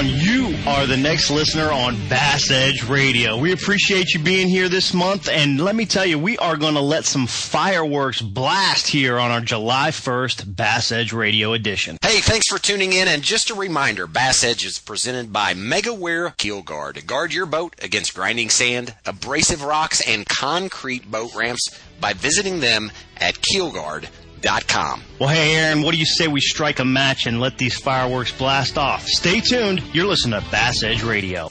down. You are the next listener on Bass Edge Radio. We appreciate you being here this month, and let me tell you, we are going to let some fireworks blast here on our July 1st Bass Edge Radio edition. Hey, thanks for tuning in, and just a reminder, Bass Edge is presented by Megaware Keel Guard. Guard your boat against grinding sand, abrasive rocks, and concrete boat ramps by visiting them at keelguard.com. Well, hey, Aaron, what do you say we strike a match and let these fireworks blast off? Stay tuned. You're listening to Bass Edge Radio.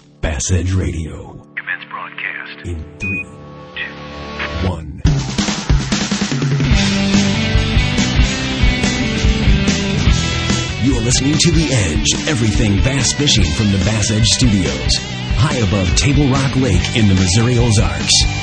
Bass Edge Radio. Commence broadcast. In three, two, one. You're listening to The Edge, everything bass fishing from the Bass Edge Studios, high above Table Rock Lake in the Missouri Ozarks.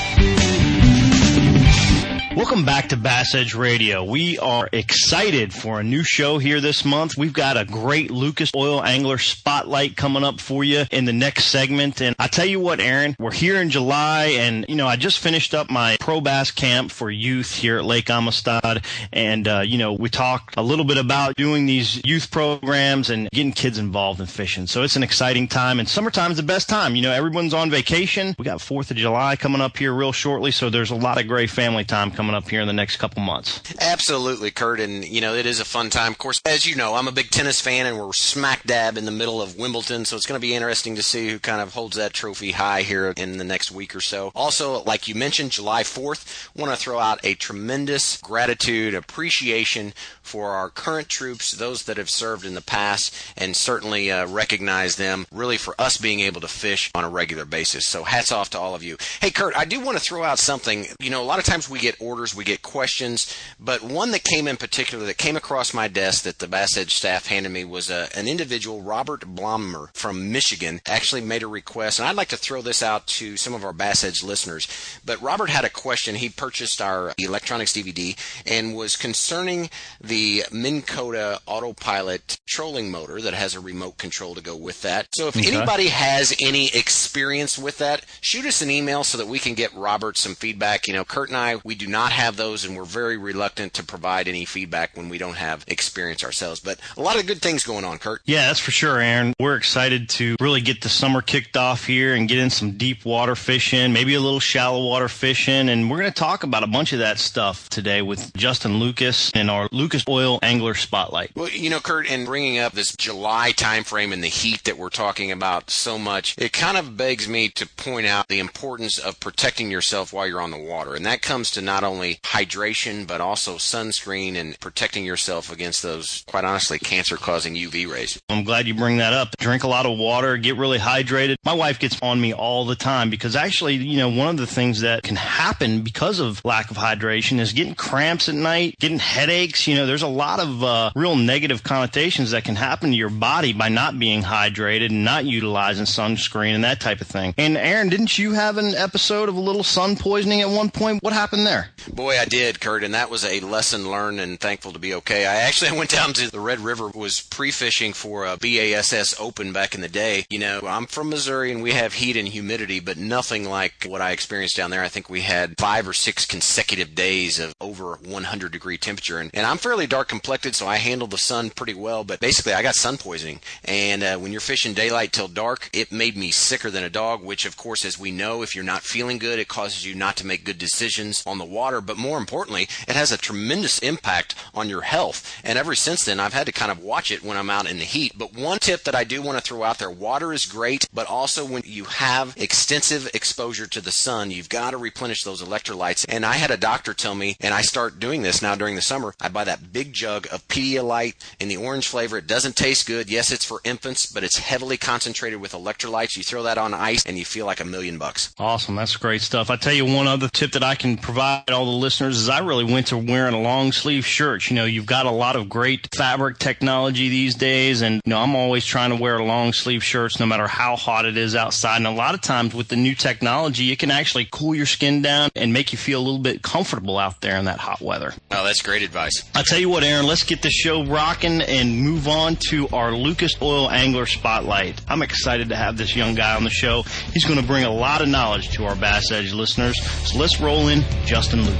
Welcome back to Bass Edge Radio. We are excited for a new show here this month. We've got a great Lucas Oil Angler Spotlight coming up for you in the next segment. And I tell you what, Aaron, we're here in July and, you know, I just finished up my pro bass camp for youth here at Lake Amistad. And, uh, you know, we talked a little bit about doing these youth programs and getting kids involved in fishing. So it's an exciting time and summertime's the best time. You know, everyone's on vacation. We got 4th of July coming up here real shortly. So there's a lot of great family time coming up here in the next couple months. Absolutely, Kurt. And, you know, it is a fun time. Of course, as you know, I'm a big tennis fan and we're smack dab in the middle of Wimbledon. So it's going to be interesting to see who kind of holds that trophy high here in the next week or so. Also, like you mentioned, July 4th, want to throw out a tremendous gratitude, appreciation for our current troops, those that have served in the past, and certainly uh, recognize them really for us being able to fish on a regular basis. So hats off to all of you. Hey, Kurt, I do want to throw out something. You know, a lot of times we get orders, we get questions, but one that came in particular that came across my desk that the Bass Edge staff handed me was uh, an individual, Robert Blommer from Michigan, actually made a request, and I'd like to throw this out to some of our Bass Edge listeners. But Robert had a question. He purchased our electronics DVD and was concerning the Minn Kota autopilot trolling motor that has a remote control to go with that. So if Okay. anybody has any experience with that, shoot us an email so that we can get Robert some feedback. You know, Kurt and I, we do not have those and we're very reluctant to provide any feedback when we don't have experience ourselves. But a lot of good things going on, Kurt. Yeah, that's for sure, Aaron. We're excited to really get the summer kicked off here and get in some deep water fishing, maybe a little shallow water fishing. And we're going to talk about a bunch of that stuff today with Justin Lucas and our Lucas Oil Angler Spotlight. Well, you know, Kurt, in bringing up this July timeframe and the heat that we're talking about so much, it kind of begs me to point out the importance of protecting yourself while you're on the water. And that comes to not only hydration, but also sunscreen and protecting yourself against those, quite honestly, cancer causing UV rays. I'm glad you bring that up. Drink a lot of water, get really hydrated. My wife gets on me all the time because actually, you know, one of the things that can happen because of lack of hydration is getting cramps at night, getting headaches. You know, there's a lot of uh, real negative connotations that can happen to your body by not being hydrated and not utilizing sunscreen and that type of thing. And Aaron, didn't you have an episode of a little sun poisoning at one point? What happened there? Boy, I did, Kurt, and that was a lesson learned and thankful to be okay. I actually went down to the Red River, was pre-fishing for a BASS Open back in the day. You know, I'm from Missouri and we have heat and humidity, but nothing like what I experienced down there. I think we had five or six consecutive days of over 100 degree temperature, and, and I'm fairly dark complected, so I handle the sun pretty well. But basically, I got sun poisoning, and uh, when you're fishing daylight till dark, it made me sicker than a dog. Which, of course, as we know, if you're not feeling good, it causes you not to make good decisions on the water. But more importantly, it has a tremendous impact on your health. And ever since then, I've had to kind of watch it when I'm out in the heat. But one tip that I do want to throw out there: water is great, but also when you have extensive exposure to the sun, you've got to replenish those electrolytes. And I had a doctor tell me, and I start doing this now during the summer. I buy that big jug of Pedialyte in the orange flavor. It doesn't taste good. Yes, it's for infants, but it's heavily concentrated with electrolytes. You throw that on ice, and you feel like a million bucks. Awesome. That's great stuff. I tell you one other tip that I can provide all the listeners is I really went to wearing a long sleeve shirt. You know, you've got a lot of great fabric technology these days, and you know, I'm always trying to wear long sleeve shirts no matter how hot it is outside. And a lot of times with the new technology, it can actually cool your skin down and make you feel a little bit comfortable out there in that hot weather. Oh, that's great advice. I tell you what, Aaron, let's get the show rocking and move on to our Lucas Oil Angler Spotlight. I'm excited to have this young guy on the show. He's going to bring a lot of knowledge to our Bass Edge listeners. So let's roll in Justin Lucas.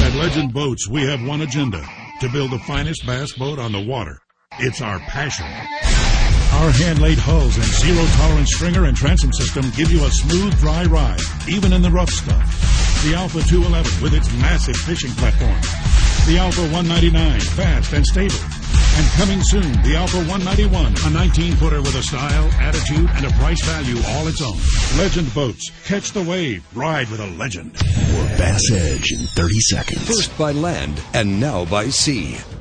At Legend Boats, we have one agenda to build the finest bass boat on the water. It's our passion. Our hand-laid hulls and zero-tolerance stringer and transom system give you a smooth, dry ride, even in the rough stuff. The Alpha 211 with its massive fishing platform. The Alpha 199, fast and stable. And coming soon, the Alpha 191, a 19-footer with a style, attitude, and a price value all its own. Legend Boats. Catch the wave. Ride with a legend. More Bass Edge in 30 seconds. First by land and now by sea.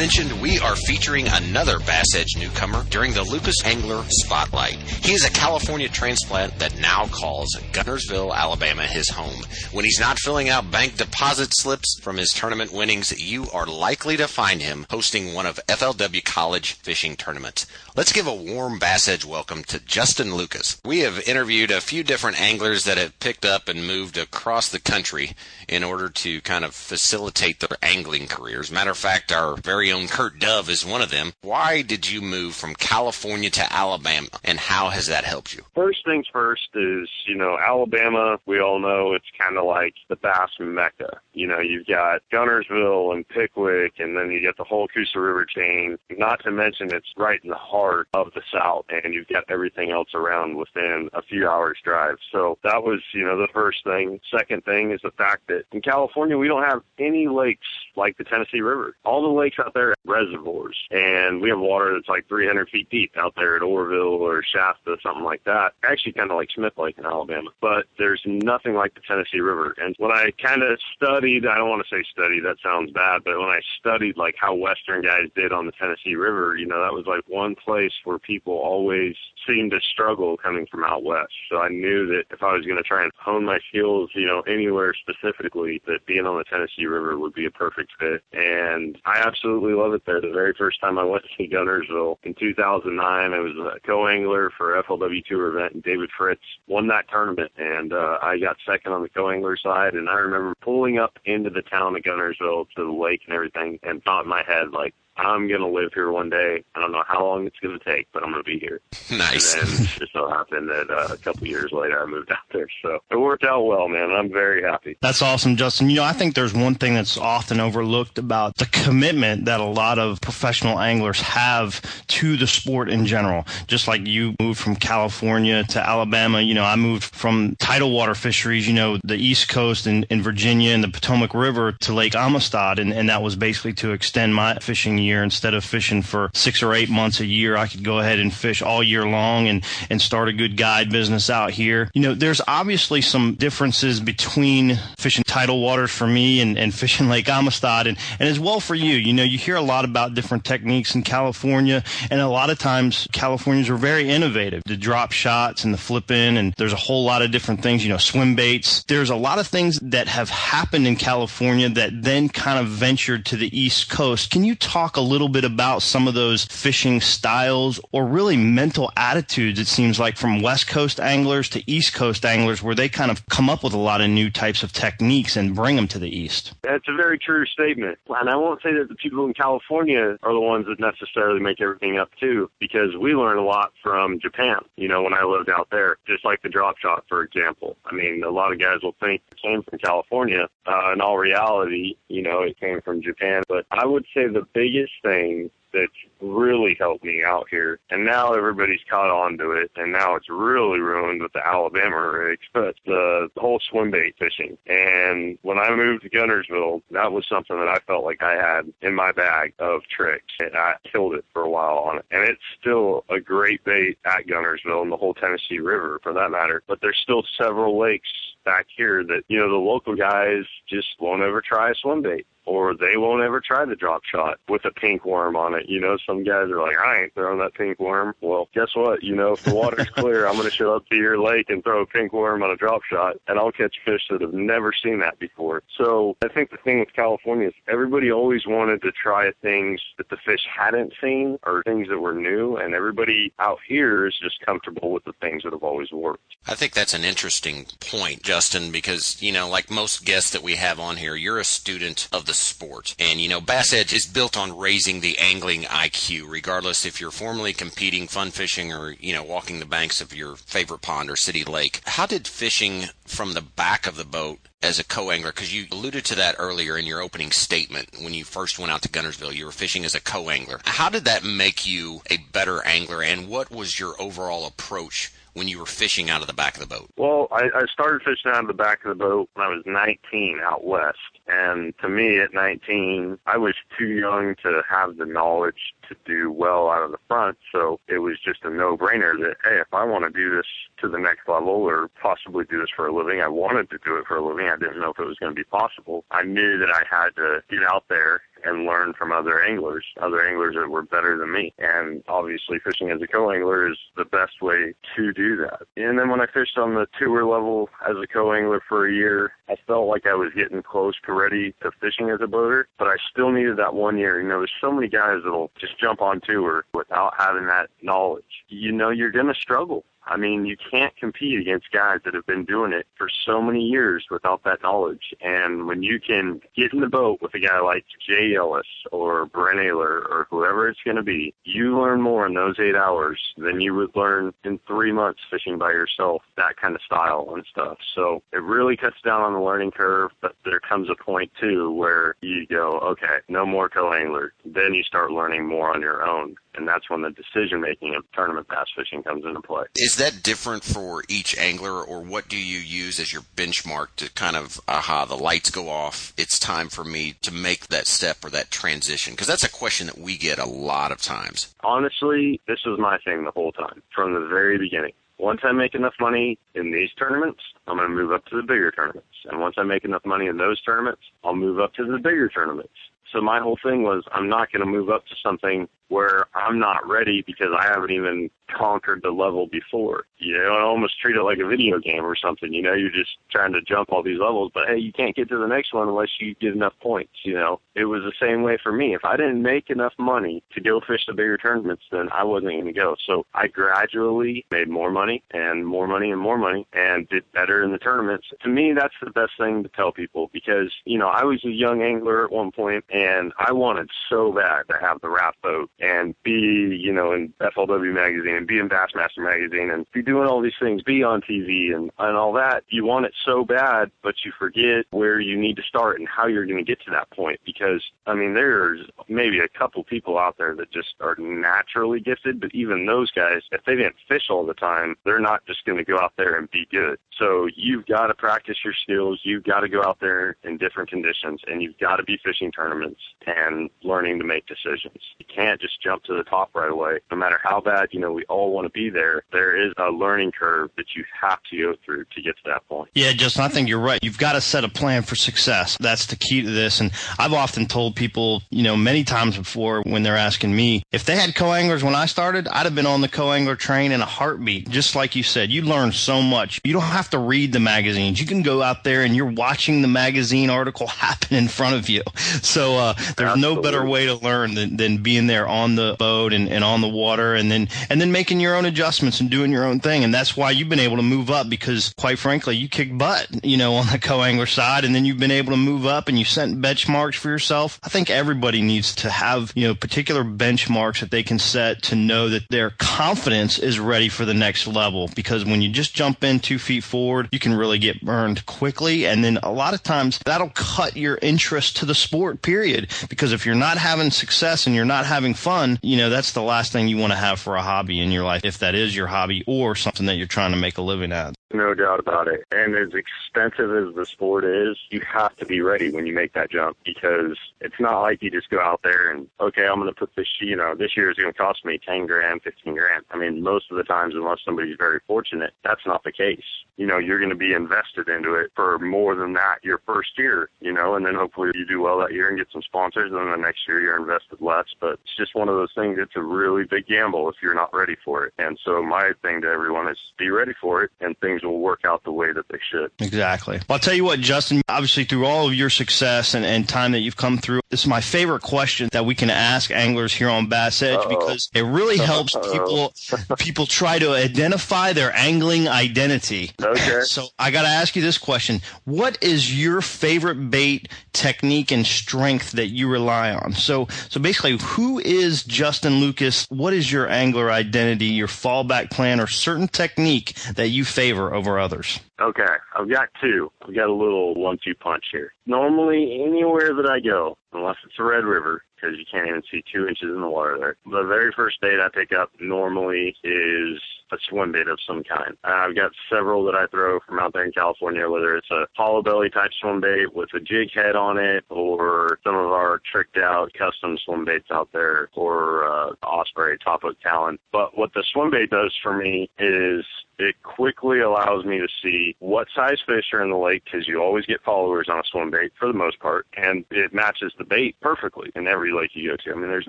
mentioned, we are featuring another Bass Edge newcomer during the Lucas Angler Spotlight. He is a California transplant that now calls Guntersville, Alabama his home. When he's not filling out bank deposit slips from his tournament winnings, you are likely to find him hosting one of FLW college fishing tournaments. Let's give a warm Bass Edge welcome to Justin Lucas. We have interviewed a few different anglers that have picked up and moved across the country in order to kind of facilitate their angling careers. Matter of fact, our very own Kurt Dove is one of them. Why did you move from California to Alabama, and how has that helped you? First things first is, you know, Alabama, we all know it's kind of like the bass mecca. You know, you've got Guntersville and Pickwick, and then you get the whole Coosa River chain. Not to mention it's right in the heart of the South, and you've got everything else around within a few hours drive. So that was, you know, the first thing. Second thing is the fact that in California, we don't have any lakes like the Tennessee River. All the lakes out there are reservoirs, and we have water that's like 300 feet deep out there at Oroville or Shasta, something like that. Actually, kind of like Smith Lake in Alabama, but there's nothing like the Tennessee River. And when I kind of studied, I don't want to say study, that sounds bad, but when I studied like how Western guys did on the Tennessee River, you know, that was like one place where people always seemed to struggle coming from out west. So I knew that if I was going to try and hone my skills, you know, anywhere specifically, that being on the Tennessee River would be a perfect fit. And I absolutely love it there. The very first time I went to Guntersville in 2009, I was a co-angler for FLW Tour event, and David Fritts won that tournament, and uh, I got second on the co-angler side. And I remember pulling up into the town of Guntersville to the lake and everything, and thought in my head like, I'm gonna live here one day. I don't know how long it's gonna take, but I'm gonna be here. Nice. And then it just so happened that uh, a couple years later I moved out there, so it worked out well, man. I'm very happy. That's awesome, Justin. You know, I think there's one thing that's often overlooked about the commitment that a lot of professional anglers have to the sport in general. Just like you moved from California to Alabama, you know, I moved from tidal water fisheries, you know, the East Coast in, in Virginia and the Potomac River to Lake Amistad, and, and that was basically to extend my fishing year. Instead of fishing for six or eight months a year, I could go ahead and fish all year long and, and start a good guide business out here. You know, there's obviously some differences between fishing tidal waters for me and, and fishing Lake Amistad and, and as well for you. You know, you hear a lot about different techniques in California and a lot of times Californians are very innovative. The drop shots and the flipping and there's a whole lot of different things, you know, swim baits. There's a lot of things that have happened in California that then kind of ventured to the East Coast. Can you talk a little bit about some of those fishing styles or really mental attitudes, it seems like, from West Coast anglers to East Coast anglers, where they kind of come up with a lot of new types of techniques and bring them to the East? That's a very true statement. And I won't say that the people in California are the ones that necessarily make everything up too, because we learn a lot from Japan, you know, when I lived out there, just like the drop shot, for example. I mean, a lot of guys will think it came from California. Uh, in all reality, you know, it came from Japan. But I would say the biggest thing that's really helped me out here. And now everybody's caught on to it, and now it's really ruined with the Alabama rigs, but the whole swim bait fishing. And when I moved to Guntersville, that was something that I felt like I had in my bag of tricks, and I killed it for a while on it. And it's still a great bait at Guntersville and the whole Tennessee River for that matter, but there's still several lakes back here that, you know, the local guys just won't ever try a swim bait or they won't ever try the drop shot with a pink worm on it. You know, some guys are like, I ain't throwing that pink worm. Well, guess what? You know, if the water's clear, I'm going to show up to your lake and throw a pink worm on a drop shot, and I'll catch fish that have never seen that before. So I think the thing with California is everybody always wanted to try things that the fish hadn't seen or things that were new, and everybody out here is just comfortable with the things that have always worked. I think that's an interesting point, Justin, because, you know, like most guests that we have on here, you're a student of the sport. And, you know, Bass Edge is built on raising the angling IQ, regardless if you're formally competing, fun fishing, or, you know, walking the banks of your favorite pond or city lake. How did fishing from the back of the boat as a co-angler because you alluded to that earlier in your opening statement when you first went out to Guntersville you were fishing as a co-angler how did that make you a better angler and what was your overall approach when you were fishing out of the back of the boat? Well, I, I started fishing out of the back of the boat when I was 19 out west. And to me, at 19, I was too young to have the knowledge to do well out of the front. So it was just a no-brainer that, hey, if I want to do this to the next level or possibly do this for a living, I wanted to do it for a living. I didn't know if it was going to be possible. I knew that I had to get out there and learn from other anglers, other anglers that were better than me. And obviously fishing as a co-angler is the best way to do that. And then when I fished on the tour level as a co-angler for a year, I felt like I was getting close to ready to fishing as a boater, but I still needed that one year. You know, there's so many guys that'll just jump on tour without having that knowledge. You know, you're going to struggle. I mean, you can't compete against guys that have been doing it for so many years without that knowledge. And when you can get in the boat with a guy like Jay Yelas or Brent Ehrler or whoever it's going to be, you learn more in those eight hours than you would learn in three months fishing by yourself, that kind of style and stuff. So it really cuts down on the learning curve, but there comes a point too where you go, okay, no more co-angler. Then you start learning more on your own and that's when the decision making of tournament bass fishing comes into play. Is that different for each angler, or what do you use as your benchmark to kind of, aha, the lights go off, it's time for me to make that step or that transition? Because that's a question that we get a lot of times. Honestly, this was my thing the whole time, from the very beginning. Once I make enough money in these tournaments, I'm going to move up to the bigger tournaments. And once I make enough money in those tournaments, I'll move up to the bigger tournaments. So my whole thing was I'm not going to move up to something where I'm not ready because I haven't even conquered the level before. You know, I almost treat it like a video game or something. You know, you're just trying to jump all these levels, but hey, you can't get to the next one unless you get enough points. You know, it was the same way for me. If I didn't make enough money to go fish the bigger tournaments, then I wasn't going to go. So I gradually made more money and more money and more money and did better in the tournaments. To me, that's the best thing to tell people because, you know, I was a young angler at one point and I wanted so bad to have the raft boat and be, you know, in FLW magazine and be in Bassmaster magazine and be doing all these things, be on TV and, and all that. You want it so bad, but you forget where you need to start and how you're going to get to that point because, I mean, there's maybe a couple people out there that just are naturally gifted, but even those guys, if they didn't fish all the time, they're not just going to go out there and be good. So you've got to practice your skills. You've got to go out there in different conditions and you've got to be fishing tournaments and learning to make decisions. You can't just jump to the top right away. No matter how bad, you know, we all want to be there. There is a learning curve that you have to go through to get to that point. Yeah, Justin, I think you're right. You've got to set a plan for success. That's the key to this. And I've often told people, you know, many times before when they're asking me, if they had co-anglers when I started, I'd have been on the co-angler train in a heartbeat. Just like you said, you learn so much. You don't have to read the magazines. You can go out there and you're watching the magazine article happen in front of you. So uh, there's Absolutely. no better way to learn than, than being there on the boat and, and on the water and then and then making your own adjustments and doing your own thing. And that's why you've been able to move up because quite frankly, you kick butt, you know, on the co-angler side and then you've been able to move up and you set benchmarks for yourself. I think everybody needs to have, you know, particular benchmarks that they can set to know that their confidence is ready for the next level because when you just jump in two feet forward, you can really get burned quickly. And then a lot of times that'll cut your interest to the sport, period. Because if you're not having success and you're not having fun, you know, that's the last thing you want to have for a hobby in your life, if that is your hobby or something that you're trying to make a living at. No doubt about it. And as expensive as the sport is, you have to be ready when you make that jump because it's not like you just go out there and, okay, I'm going to put this, you know, this year is going to cost me 10 grand, 15 grand. I mean, most of the times, unless somebody's very fortunate, that's not the case. You know, you're going to be invested into it for more than that your first year, you know, and then hopefully you do well that year and get some sponsors and then the next year you're invested less. But it's just one of those things. It's a really big gamble if you're not ready for it. And so my thing to everyone is be ready for it and things things will work out the way that they should. Exactly. Well, I'll tell you what, Justin, obviously through all of your success and, and time that you've come through, this is my favorite question that we can ask anglers here on Bass Edge Uh-oh. because it really helps people people try to identify their angling identity. Okay. So I got to ask you this question. What is your favorite bait technique and strength that you rely on? So so basically, who is Justin Lucas? What is your angler identity, your fallback plan or certain technique that you favor over others? Okay, I've got two. I've got a little one-two punch here. Normally, anywhere that I go, unless it's a Red River, because you can't even see two inches in the water there. The very first bait I pick up normally is a swim bait of some kind. I've got several that I throw from out there in California, whether it's a hollow belly type swim bait with a jig head on it, or some of our tricked out custom swim baits out there, or uh, Osprey top hook talon. But what the swim bait does for me is it quickly allows me to see what size fish are in the lake because you always get followers on a swim bait for the most part, and it matches the bait perfectly in every lake you go to. I mean, there's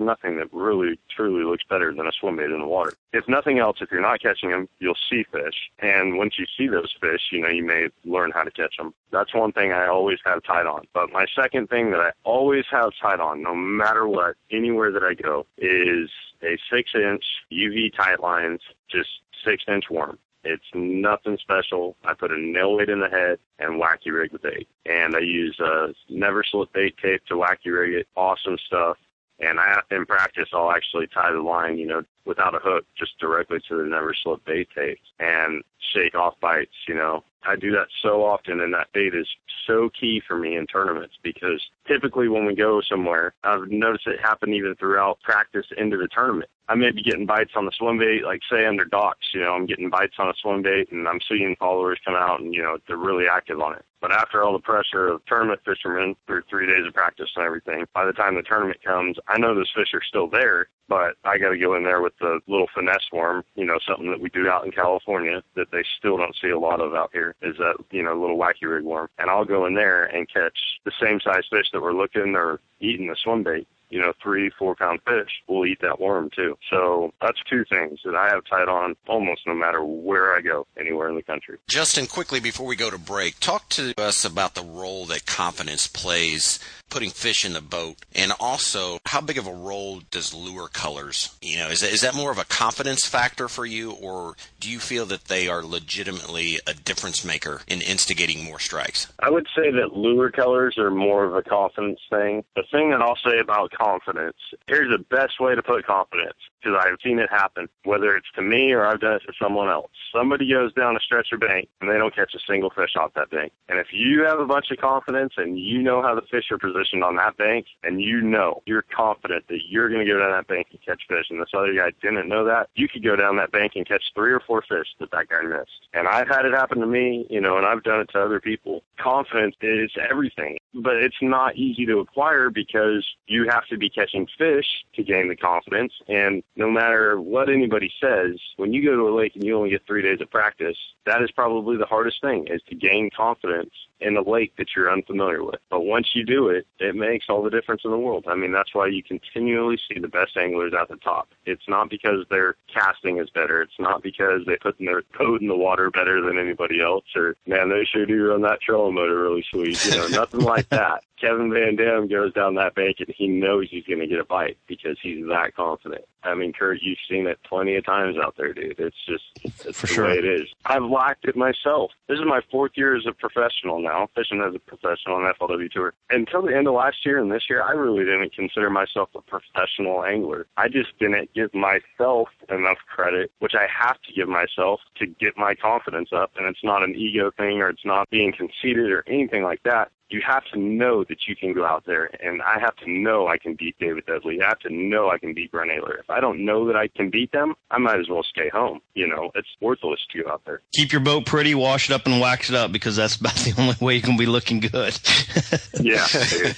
nothing that really truly looks better than a swim bait in the water. If nothing else, if you're not catching them, you'll see fish, and once you see those fish, you know you may learn how to catch them. That's one thing I always have tied on. But my second thing that I always have tied on, no matter what, anywhere that I go, is a six inch UV tight lines, just six inch worm. It's nothing special. I put a nail weight in the head and wacky rig the bait. And I use a never slip bait tape to wacky rig it. Awesome stuff. And I, in practice, I'll actually tie the line, you know, without a hook, just directly to the never slip bait tape and shake off bites, you know. I do that so often and that bait is so key for me in tournaments because typically when we go somewhere, I've noticed it happen even throughout practice into the tournament. I may be getting bites on the swim bait, like say under docks, you know, I'm getting bites on a swim bait and I'm seeing followers come out and, you know, they're really active on it. But after all the pressure of tournament fishermen through three days of practice and everything, by the time the tournament comes, I know those fish are still there, but I got to go in there with the little finesse worm, you know, something that we do out in California that they still don't see a lot of out here is that, you know, little wacky rig worm. And I'll go in there and catch the same size fish that we're looking or eating the swim bait you know, three, four pound fish will eat that worm too. So that's two things that I have tied on almost no matter where I go, anywhere in the country. Justin, quickly before we go to break, talk to us about the role that confidence plays putting fish in the boat and also how big of a role does lure colors you know is that, is that more of a confidence factor for you or do you feel that they are legitimately a difference maker in instigating more strikes i would say that lure colors are more of a confidence thing the thing that i'll say about confidence here's the best way to put confidence because I've seen it happen, whether it's to me or I've done it to someone else. Somebody goes down a stretcher bank and they don't catch a single fish off that bank. And if you have a bunch of confidence and you know how the fish are positioned on that bank and you know, you're confident that you're going to go down that bank and catch fish and this other guy didn't know that, you could go down that bank and catch three or four fish that that guy missed. And I've had it happen to me, you know, and I've done it to other people. Confidence is everything, but it's not easy to acquire because you have to be catching fish to gain the confidence. And no matter what anybody says, when you go to a lake and you only get three days of practice, that is probably the hardest thing is to gain confidence in a lake that you're unfamiliar with. But once you do it, it makes all the difference in the world. I mean, that's why you continually see the best anglers at the top. It's not because their casting is better. It's not because they put their code in the water better than anybody else or, man, they sure do run that trolling motor really sweet. You know, nothing like that. Kevin Van Dam goes down that bank and he knows he's going to get a bite because he's that confident. I mean, Kurt, you've seen it plenty of times out there, dude. It's just it's For the sure. way it is. I've lacked it myself. This is my fourth year as a professional now, fishing as a professional on FLW Tour. Until the end of last year and this year, I really didn't consider myself a professional angler. I just didn't give myself enough credit, which I have to give myself to get my confidence up. And it's not an ego thing or it's not being conceited or anything like that you have to know that you can go out there and I have to know I can beat David Dudley. I have to know I can beat Brent Ehrler. If I don't know that I can beat them, I might as well stay home. You know, it's worthless to go out there. Keep your boat pretty, wash it up and wax it up because that's about the only way you can be looking good. yeah,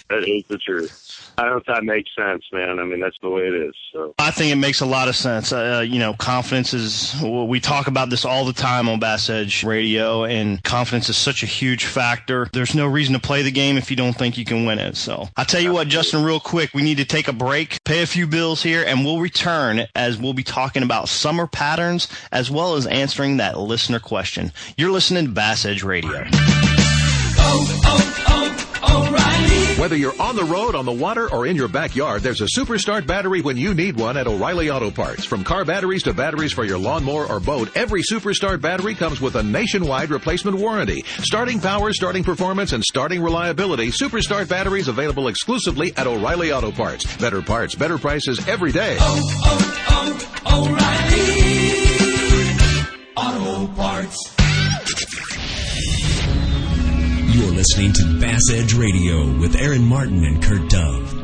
that is the truth. I don't know if that makes sense, man. I mean, that's the way it is. So I think it makes a lot of sense. Uh, you know, confidence is. We talk about this all the time on Bass Edge Radio, and confidence is such a huge factor. There's no reason to play the game if you don't think you can win it. So I'll tell you what, Justin, real quick, we need to take a break, pay a few bills here, and we'll return as we'll be talking about summer patterns as well as answering that listener question. You're listening to Bass Edge Radio. Oh, oh, oh, O'Reilly. Whether you're on the road, on the water, or in your backyard, there's a Superstart battery when you need one at O'Reilly Auto Parts. From car batteries to batteries for your lawnmower or boat, every Superstart battery comes with a nationwide replacement warranty. Starting power, starting performance, and starting reliability, Superstart batteries available exclusively at O'Reilly Auto Parts. Better parts, better prices every day. Oh, oh, oh, O'Reilly Auto Parts. Listening to Bass Edge Radio with Aaron Martin and Kurt Dove.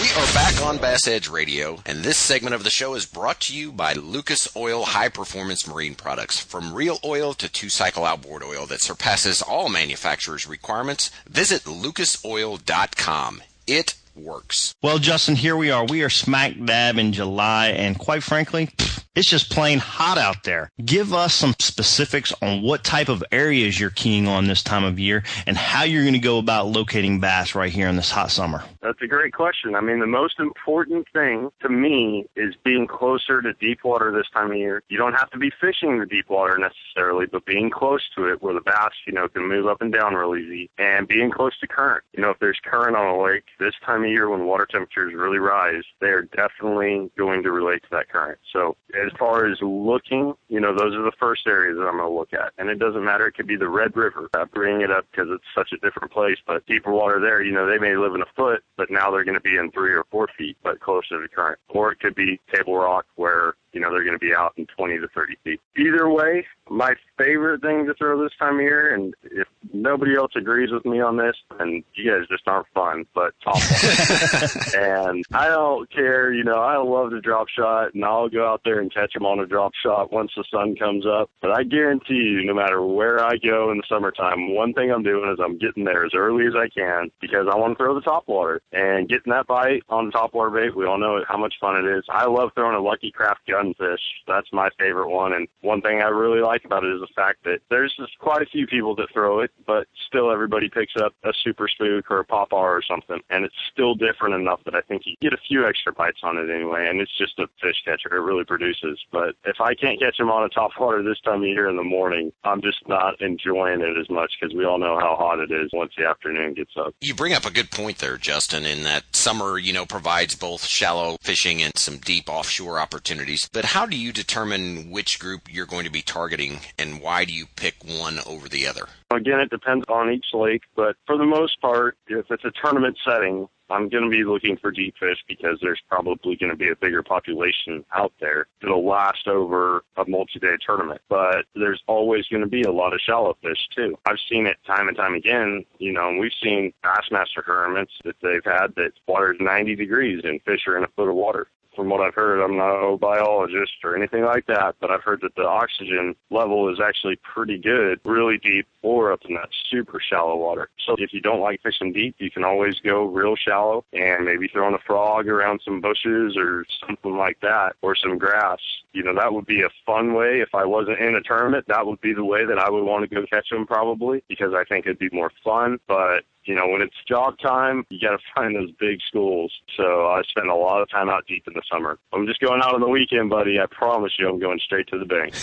We are back on Bass Edge Radio, and this segment of the show is brought to you by Lucas Oil High Performance Marine Products. From real oil to two cycle outboard oil that surpasses all manufacturers' requirements, visit lucasoil.com. It works. Well, Justin, here we are. We are smack dab in July, and quite frankly, it's just plain hot out there. Give us some specifics on what type of areas you're keying on this time of year and how you're going to go about locating bass right here in this hot summer. That's a great question. I mean, the most important thing to me is being closer to deep water this time of year. You don't have to be fishing the deep water necessarily, but being close to it where the bass, you know, can move up and down real easy and being close to current. You know, if there's current on a lake this time of year when water temperatures really rise, they are definitely going to relate to that current. So as far as looking, you know, those are the first areas that I'm going to look at. And it doesn't matter. It could be the Red River. I bring it up because it's such a different place, but deeper water there, you know, they may live in a foot, but now they're going to be in three or four feet, but closer to the current. Or it could be Table Rock where you know, they're going to be out in 20 to 30 feet. Either way, my favorite thing to throw this time of year, and if nobody else agrees with me on this, then you guys just aren't fun, but top And I don't care, you know, I love to drop shot, and I'll go out there and catch them on a drop shot once the sun comes up. But I guarantee you, no matter where I go in the summertime, one thing I'm doing is I'm getting there as early as I can because I want to throw the top water. And getting that bite on the top water bait, we all know how much fun it is. I love throwing a Lucky Craft gun sunfish. That's my favorite one. And one thing I really like about it is the fact that there's just quite a few people that throw it, but still everybody picks up a super spook or a pop or something. And it's still different enough that I think you get a few extra bites on it anyway. And it's just a fish catcher. It really produces. But if I can't catch them on a top water this time of year in the morning, I'm just not enjoying it as much because we all know how hot it is once the afternoon gets up. You bring up a good point there, Justin, in that summer, you know, provides both shallow fishing and some deep offshore opportunities. But how do you determine which group you're going to be targeting and why do you pick one over the other? Again, it depends on each lake, but for the most part, if it's a tournament setting, I'm going to be looking for deep fish because there's probably going to be a bigger population out there that'll last over a multi-day tournament. But there's always going to be a lot of shallow fish too. I've seen it time and time again. You know, we've seen Bassmaster tournaments that they've had that water's 90 degrees and fish are in a foot of water from what I've heard, I'm not a biologist or anything like that, but I've heard that the oxygen level is actually pretty good, really deep or up in that super shallow water. So if you don't like fishing deep, you can always go real shallow and maybe throwing a frog around some bushes or something like that or some grass. You know, that would be a fun way. If I wasn't in a tournament, that would be the way that I would want to go catch them probably because I think it'd be more fun. But you know, when it's job time, you got to find those big schools. So I spend a lot of time out deep in the summer. I'm just going out on the weekend, buddy. I promise you, I'm going straight to the bank.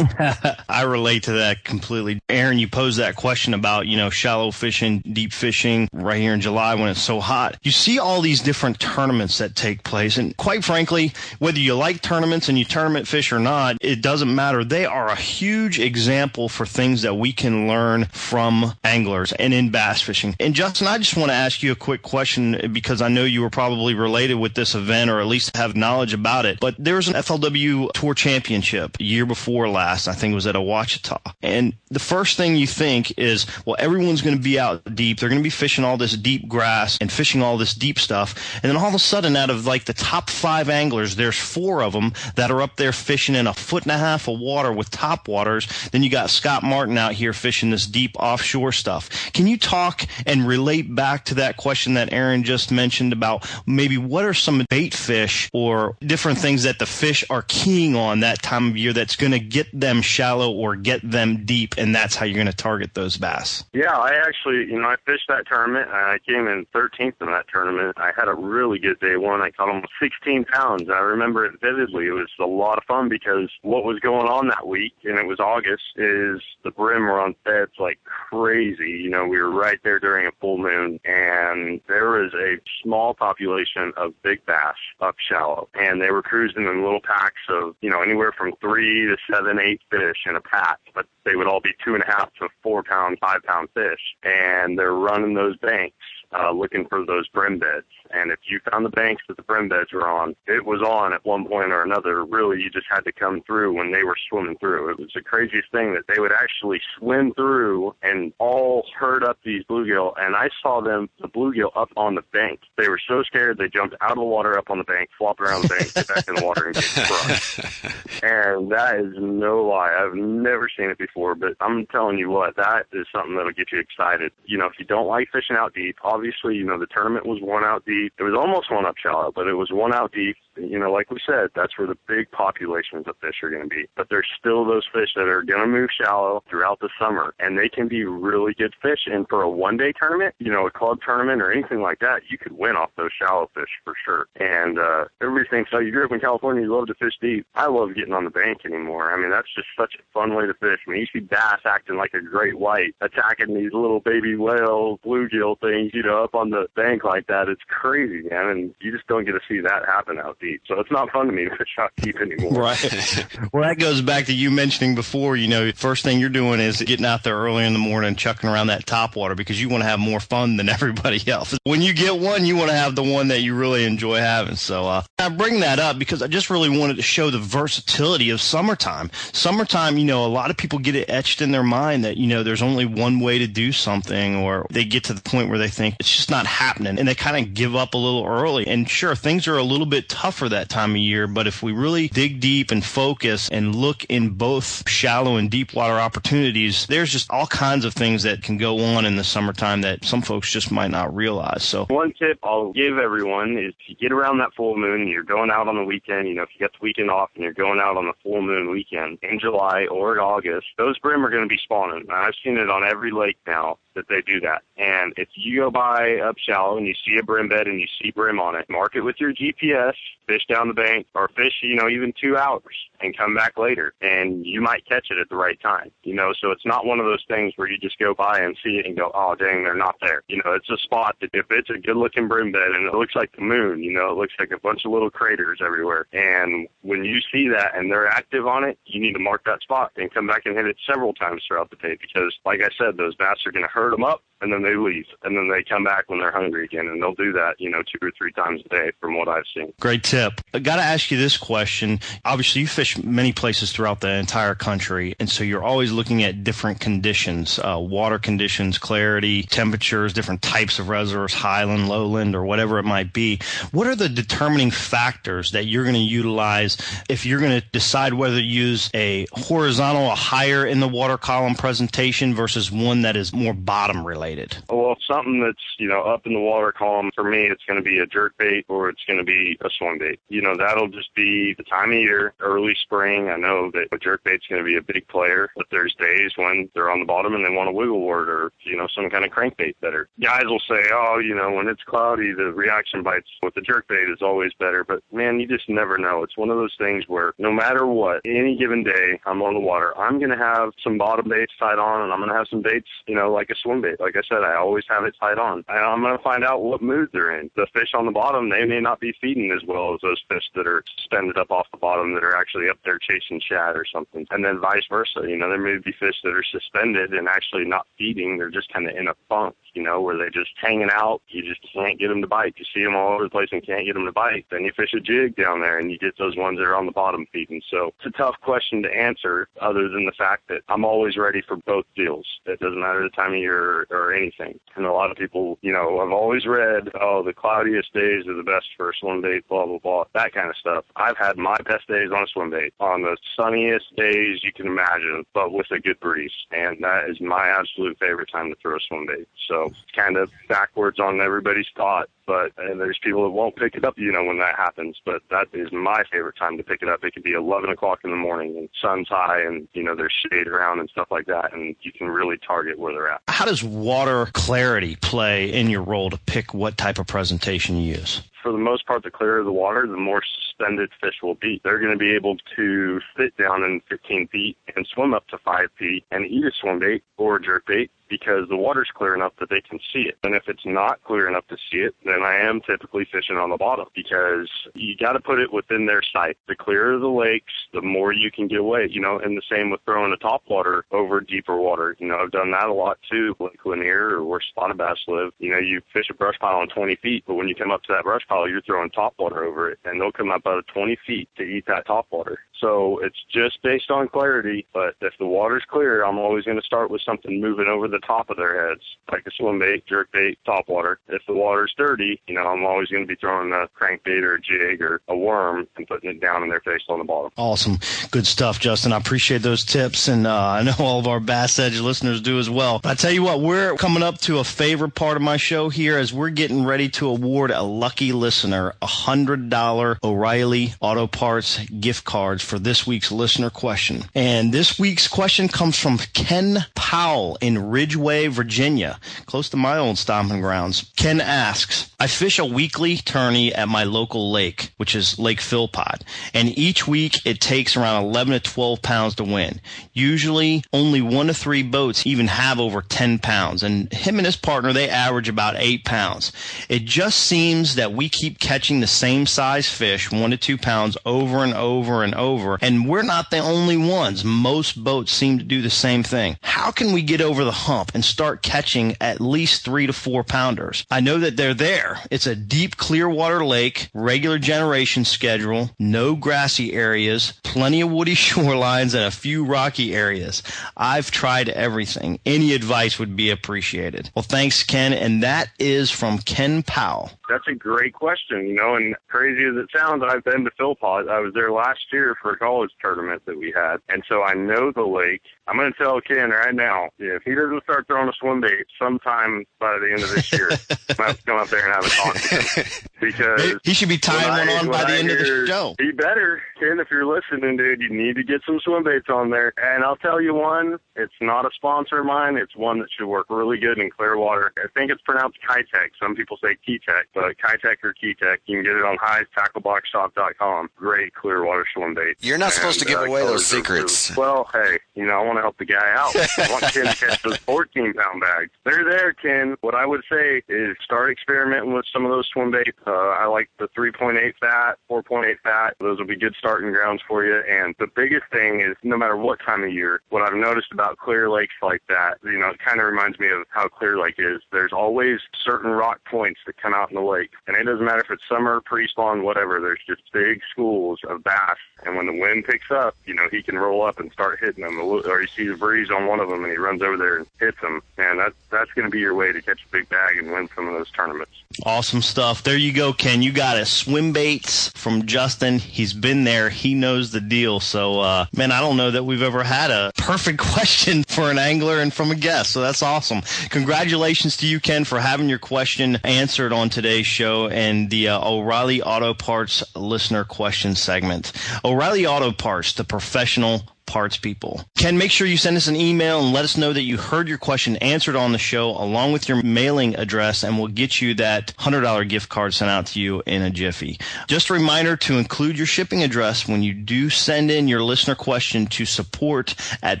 I relate to that completely. Aaron, you posed that question about, you know, shallow fishing, deep fishing right here in July when it's so hot. You see all these different tournaments that take place. And quite frankly, whether you like tournaments and you tournament fish or not, it doesn't matter. They are a huge example for things that we can learn from anglers and in bass fishing. And Justin, I just want to ask you a quick question because I know you were probably related with this event or at least have have knowledge about it. But there was an FLW Tour Championship year before last. I think it was at a Ouachita. And the first thing you think is, well, everyone's going to be out deep. They're going to be fishing all this deep grass and fishing all this deep stuff. And then all of a sudden, out of like the top five anglers, there's four of them that are up there fishing in a foot and a half of water with top waters. Then you got Scott Martin out here fishing this deep offshore stuff. Can you talk and relate back to that question that Aaron just mentioned about maybe what are some bait fish or different things that the fish are keying on that time of year that's going to get them shallow or get them deep, and that's how you're going to target those bass? Yeah, I actually, you know, I fished that tournament. I came in 13th in that tournament. I had a really good day one. I caught almost 16 pounds. I remember it vividly. It was a lot of fun because what was going on that week, and it was August, is the brim were on beds like crazy. You know, we were right there during a full moon, and there was a small population of big bass up shallow, and they were cruising in little packs of, you know, anywhere from three to seven, eight fish in a pack, but they would all be two and a half to four pound, five pound fish, and they're running those banks uh, looking for those brim beds. And if you found the banks that the brim beds were on, it was on at one point or another. Really, you just had to come through when they were swimming through. It was the craziest thing that they would actually swim through and all herd up these bluegill. And I saw them, the bluegill, up on the bank. They were so scared they jumped out of the water up on the bank, flop around the bank, get back in the water, and get crushed. and that is no lie. I've never seen it before, but I'm telling you what, that is something that'll get you excited. You know, if you don't like fishing out deep, obviously, you know, the tournament was one out deep. It was almost one up shallow, but it was one out deep. You know, like we said, that's where the big populations of fish are going to be. But there's still those fish that are going to move shallow throughout the summer, and they can be really good fish. And for a one day tournament, you know, a club tournament or anything like that, you could win off those shallow fish for sure. And uh, everybody thinks, oh, you grew up in California, you love to fish deep. I love getting on the bank anymore. I mean, that's just such a fun way to fish. Mean, you see bass acting like a great white, attacking these little baby whale, bluegill things, you know, up on the bank like that. It's crazy, man. And you just don't get to see that happen out deep. So it's not fun to me to fish out deep anymore. Right. well, that goes back to you mentioning before, you know, first thing you're doing is getting out there early in the morning, chucking around that top water because you want to have more fun than everybody else. When you get one, you want to have the one that you really enjoy having. So uh, I bring that up because I just really wanted to show the versatility of summertime. Summertime, you know, a lot of people get it etched in their mind that, you know, there's only one way to do something or they get to the point where they think it's just not happening and they kind of give up a little early. And sure, things are a little bit tougher that time of year, but if we really dig deep and focus and look in both shallow and deep water opportunities, there's just all kinds of things that can go on in the summertime that some folks just might not realize. So one tip I'll give everyone is to get around that full moon, and you're going out on the weekend, you know, if you got the weekend off and you're going out on the full moon weekend in July or August, those brim are going to be spawning. I've seen it on every lake now that they do that. And if you go by up shallow and you see a brim bed and you see brim on it, mark it with your GPS, fish down the bank, or fish, you know, even two hours and come back later. And you might catch it at the right time, you know, so it's not one of those things where you just go by and see it and go, oh, dang, they're not there. You know, it's a spot that if it's a good looking brim bed and it looks like the moon, you know, it looks like a bunch of little craters everywhere. And when you see that and they're active on it, you need to mark that spot and come back and hit it several times throughout the day because, like I said, those bass are going to herd them up and then they leave and then they come back when they're hungry again and they'll do that you know two or three times a day from what i've seen. Great tip. I got to ask you this question. Obviously you fish many places throughout the entire country and so you're always looking at different conditions uh, water conditions clarity temperatures different types of reservoirs highland lowland or whatever it might be. What are the determining factors that you're going to utilize if you're going to decide whether to use a horizontal a higher in the water column presentation versus one that is more bottom related? Well, something that's, you know, up in the water column, for me, it's going to be a jerk bait or it's going to be a swim bait. You know, that'll just be the time of year, early spring. I know that a jerk bait's going to be a big player, but there's days when they're on the bottom and they want a Wiggle Wart or, you know, some kind of crankbait better. Guys will say, oh, you know, when it's cloudy, the reaction bites with the jerk bait is always better. But man, you just never know. It's one of those things where no matter what, any given day I'm on the water, I'm going to have some bottom baits tied on and I'm going to have some baits, you know, like a swim bait, like I said, I always have it tied on. And I'm going to find out what mood they're in. The fish on the bottom, they may not be feeding as well as those fish that are suspended up off the bottom that are actually up there chasing shad or something. And then vice versa. You know, there may be fish that are suspended and actually not feeding. They're just kind of in a funk, you know, where they're just hanging out. You just can't get them to bite. You see them all over the place and can't get them to bite. Then you fish a jig down there and you get those ones that are on the bottom feeding. So it's a tough question to answer other than the fact that I'm always ready for both deals. It doesn't matter the time of year or, or anything. And a lot of people, you know, I've always read, oh, the cloudiest days are the best for a swim bait, blah, blah, blah, that kind of stuff. I've had my best days on a swim bait on the sunniest days you can imagine, but with a good breeze. And that is my absolute favorite time to throw a swim bait. So kind of backwards on everybody's thought but and there's people that won't pick it up, you know, when that happens. But that is my favorite time to pick it up. It could be 11 o'clock in the morning and sun's high and, you know, there's shade around and stuff like that. And you can really target where they're at. How does water clarity play in your role to pick what type of presentation you use? for the most part, the clearer the water, the more suspended fish will be. They're going to be able to sit down in 15 feet and swim up to 5 feet and eat a swim bait or a jerk bait because the water's clear enough that they can see it. And if it's not clear enough to see it, then I am typically fishing on the bottom because you got to put it within their sight. The clearer the lakes, the more you can get away, you know, and the same with throwing a top water over deeper water. You know, I've done that a lot too, Lake Lanier or where spotted bass live. You know, you fish a brush pile on 20 feet, but when you come up to that brush pile, you're throwing top water over it and they'll come up out of 20 feet to eat that top water. So it's just based on clarity. But if the water's clear, I'm always going to start with something moving over the top of their heads, like a swim bait, jerk bait, top water. If the water's dirty, you know, I'm always going to be throwing a crankbait or a jig or a worm and putting it down in their face on the bottom. Awesome. Good stuff, Justin. I appreciate those tips. And uh, I know all of our Bass Edge listeners do as well. But I tell you what, we're coming up to a favorite part of my show here as we're getting ready to award a lucky listener a $100 O'Reilly Auto Parts gift cards for this week's listener question. And this week's question comes from Ken Powell in Ridgeway, Virginia, close to my old stomping grounds. Ken asks, I fish a weekly tourney at my local lake, which is Lake Philpott, and each week it takes around 11 to 12 pounds to win. Usually only one to three boats even have over 10 pounds, and him and his partner, they average about eight pounds. It just seems that we keep catching the same size fish, one to two pounds, over and over and over over. And we're not the only ones. Most boats seem to do the same thing. How can we get over the hump and start catching at least three to four pounders? I know that they're there. It's a deep clear water lake, regular generation schedule, no grassy areas, plenty of woody shorelines, and a few rocky areas. I've tried everything. Any advice would be appreciated. Well, thanks, Ken. And that is from Ken Powell. That's a great question, you know, and crazy as it sounds, I've been to Philpott. I was there last year for a college tournament that we had. And so I know the lake. I'm going to tell Ken right now, if he doesn't start throwing a swim bait sometime by the end of this year, I'm going to have to come up there and have a talk with him. Because he should be tying one I, on by the I end hear, of the show. He better. Ken, if you're listening, dude, you need to get some swim baits on there. And I'll tell you one, it's not a sponsor of mine. It's one that should work really good in clear water. I think it's pronounced Keitech. Some people say Keitech, but Keitech or Keytech, You can get it on HighTackleBoxShop.com. Great clear water swim bait. You're not and, supposed to give uh, away those secrets. Well, hey, you know, I want to help the guy out. I want Ken to catch those 14 pound bags. They're there, Ken. What I would say is start experimenting with some of those swim baits. Uh, I like the 3.8 fat, 4.8 fat. Those will be good starting grounds for you. And the biggest thing is no matter what time of year, what I've noticed about clear lakes like that, you know, it kind of reminds me of how Clear Lake is. There's always certain rock points that come out in the lake. And it doesn't matter if it's summer, pre-spawn, whatever. There's just big schools of bass. And when the wind picks up, you know, he can roll up and start hitting them. Or you see the breeze on one of them and he runs over there and hits them. And that, that's going to be your way to catch a big bag and win some of those tournaments. Awesome stuff. There you go, Ken. You got a swim baits from Justin. He's been there. He knows the deal. So, uh, man, I don't know that we've ever had a perfect question for an angler and from a guest. So that's awesome. Congratulations to you, Ken, for having your question answered on today's show and the uh, O'Reilly Auto Parts listener question segment. O'Reilly Auto Parts, the professional parts people. Ken, make sure you send us an email and let us know that you heard your question answered on the show along with your mailing address and we'll get you that $100 gift card sent out to you in a jiffy. Just a reminder to include your shipping address when you do send in your listener question to support at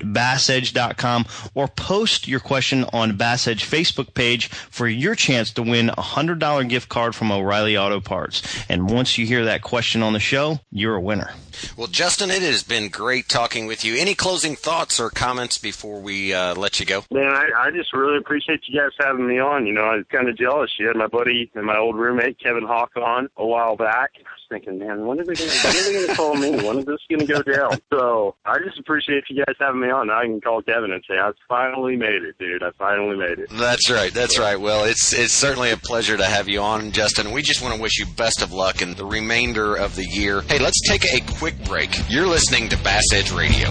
bassedge.com or post your question on Bass Edge Facebook page for your chance to win a $100 gift card from O'Reilly Auto Parts. And once you hear that question on the show, you're a winner. Well, Justin, it has been great talking with you. Any closing thoughts or comments before we uh, let you go? Man, I, I just really appreciate you guys having me on. You know, I was kind of jealous. You had my buddy and my old roommate Kevin Hawk on a while back. Thinking, man, when are they going to call me? When is this going to go down? So I just appreciate you guys having me on. I can call Kevin and say, I finally made it, dude. I finally made it. That's right. That's right. Well, it's it's certainly a pleasure to have you on, Justin. We just want to wish you best of luck in the remainder of the year. Hey, let's take a quick break. You're listening to Bass Edge Radio.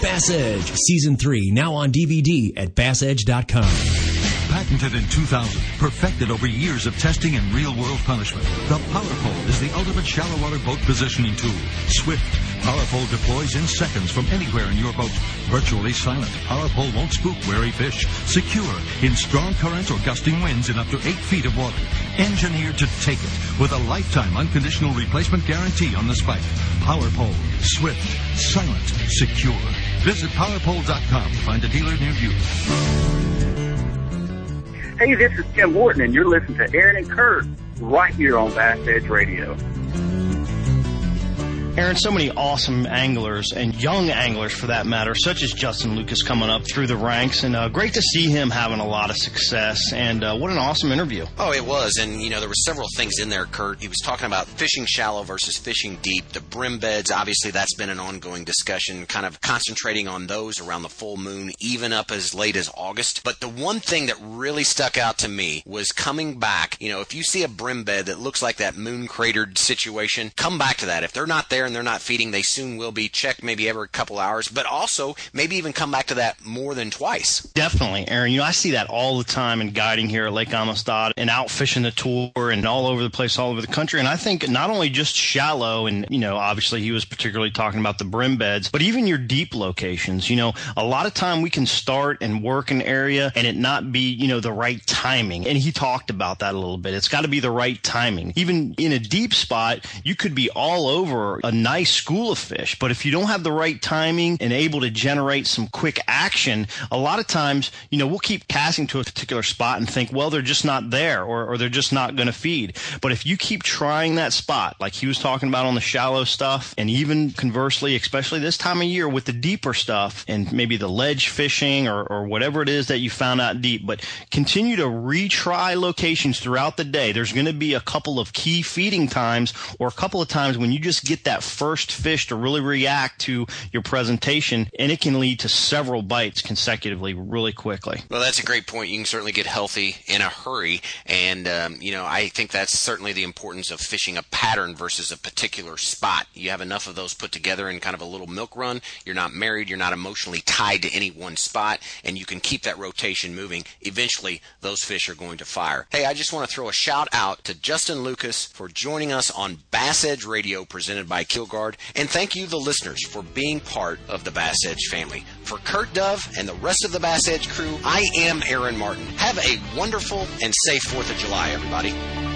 Bass Edge Season 3 now on DVD at bassedge.com. Patented in 2000, perfected over years of testing and real-world punishment, the Power Pole is the ultimate shallow water boat positioning tool. Swift, Power Pole deploys in seconds from anywhere in your boat. Virtually silent, Power Pole won't spook wary fish. Secure in strong currents or gusting winds in up to 8 feet of water. Engineered to take it with a lifetime unconditional replacement guarantee on the spike. Power Pole, swift, silent, secure. Visit powerpole.com to find a dealer near you. Hey, this is Tim Horton, and you're listening to Aaron and Kurt right here on Bass Edge Radio. Aaron, so many awesome anglers and young anglers for that matter, such as Justin Lucas coming up through the ranks, and uh, great to see him having a lot of success. And uh, what an awesome interview! Oh, it was, and you know there were several things in there. Kurt, he was talking about fishing shallow versus fishing deep, the brim beds. Obviously, that's been an ongoing discussion, kind of concentrating on those around the full moon, even up as late as August. But the one thing that really stuck out to me was coming back. You know, if you see a brim bed that looks like that moon cratered situation, come back to that. If they're not there and they're not feeding, they soon will be. checked maybe every couple hours, but also maybe even come back to that more than twice. Definitely, Aaron. You know, I see that all the time in guiding here at Lake Amistad and out fishing the tour and all over the place, all over the country. And I think not only just shallow, and you know, obviously he was particularly talking about the brim beds, but even your deep locations. You know, a lot of time we can start and work an area and it not be, you know, the right timing. And he talked about that a little bit. It's got to be the right timing. Even in a deep spot, you could be all over a nice school of fish, but if you don't have the right timing and able to generate some quick action, a lot of times, you know, we'll keep casting to a particular spot and think, well, they're just not there or, or they're just not going to feed. But if you keep trying that spot, like he was talking about on the shallow stuff, and even conversely, especially this time of year with the deeper stuff and maybe the ledge fishing or, or whatever it is that you found out deep, but continue to retry locations throughout the day. There's going to be a couple of key feeding times or a couple of times when you just get that first fish to really react to your presentation, and it can lead to several bites consecutively really quickly. Well, that's a great point. You can certainly get healthy in a hurry, and um, you know I think that's certainly the importance of fishing a pattern versus a particular spot. You have enough of those put together in kind of a little milk run. You're not married. You're not emotionally tied to any one spot, and you can keep that rotation moving. Eventually, those fish are going to fire. Hey, I just want to throw a shout out to Justin Lucas for joining us on Bass Edge Radio, presented by Keelguard, and thank you, the listeners, for being part of the Bass Edge family. For Kurt Dove and the rest of the Bass Edge crew, I am Aaron Martin. Have a wonderful and safe 4th of July, everybody.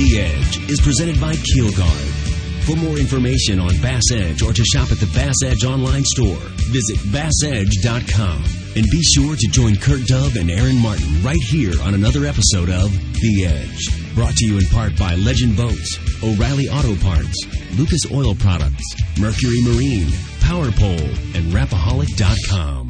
The Edge is presented by Keel Guard. For more information on Bass Edge or to shop at the Bass Edge online store, visit bassedge.com. And be sure to join Kurt Dove and Aaron Martin right here on another episode of The Edge. Brought to you in part by Legend Boats, O'Reilly Auto Parts, Lucas Oil Products, Mercury Marine, Power Pole, and Rapaholic.com.